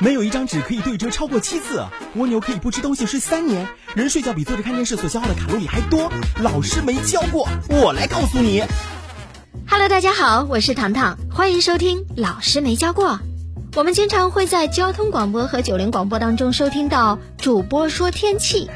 没有一张纸可以对折超过七次，蜗牛可以不吃东西睡三年，人睡觉比坐着看电视所消耗的卡路里还多。老师没教过，我来告诉你。Hello，大家好，我是糖糖，欢迎收听老师没教过。我们经常会在交通广播和九零广播当中收听到主播说天气。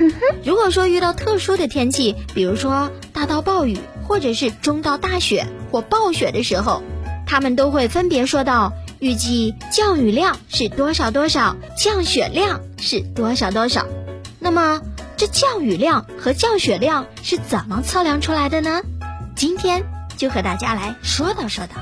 如果说遇到特殊的天气，比如说大到暴雨，或者是中到大雪或暴雪的时候，他们都会分别说到预计降雨量是多少多少，降雪量是多少多少。那么这降雨量和降雪量是怎么测量出来的呢？今天就和大家来说道说道。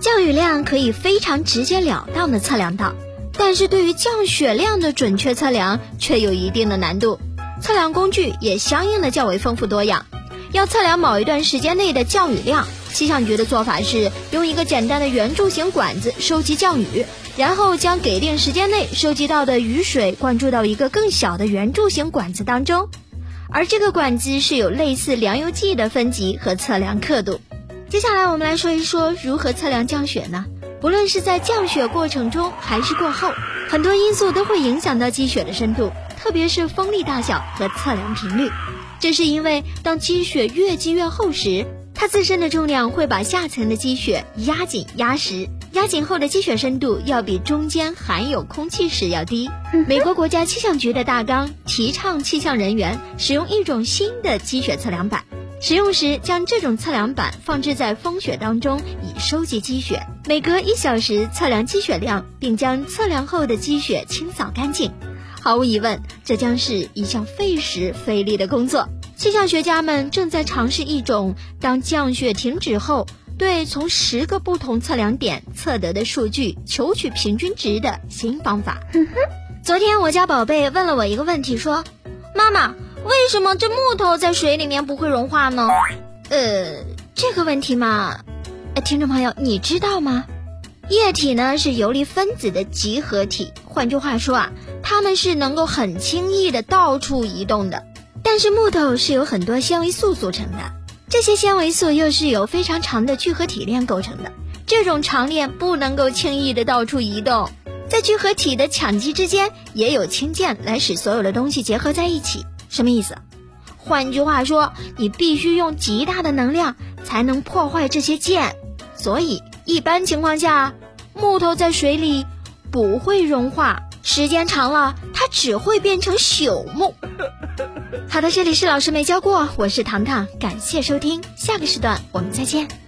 降雨量可以非常直截了当的测量到，但是对于降雪量的准确测量却有一定的难度。测量工具也相应的较为丰富多样。要测量某一段时间内的降雨量，气象局的做法是用一个简单的圆柱形管子收集降雨，然后将给定时间内收集到的雨水灌注到一个更小的圆柱形管子当中，而这个管子是有类似粮油计的分级和测量刻度。接下来我们来说一说如何测量降雪呢？不论是在降雪过程中还是过后，很多因素都会影响到积雪的深度，特别是风力大小和测量频率。这是因为当积雪越积越厚时，它自身的重量会把下层的积雪压紧压实，压紧后的积雪深度要比中间含有空气时要低。美国国家气象局的大纲提倡气象人员使用一种新的积雪测量板。使用时，将这种测量板放置在风雪当中，以收集积雪。每隔一小时测量积雪量，并将测量后的积雪清扫干净。毫无疑问，这将是一项费时费力的工作。气象学家们正在尝试一种当降雪停止后，对从十个不同测量点测得的数据求取平均值的新方法。昨天，我家宝贝问了我一个问题，说：“妈妈。”为什么这木头在水里面不会融化呢？呃，这个问题嘛，听众朋友你知道吗？液体呢是游离分子的集合体，换句话说啊，它们是能够很轻易的到处移动的。但是木头是由很多纤维素组成的，这些纤维素又是由非常长的聚合体链构成的，这种长链不能够轻易的到处移动，在聚合体的羟基之间也有氢键来使所有的东西结合在一起。什么意思？换句话说，你必须用极大的能量才能破坏这些键。所以，一般情况下，木头在水里不会融化，时间长了，只会变成朽木。好的，这里是老师没教过，我是糖糖，感谢收听，下个时段我们再见。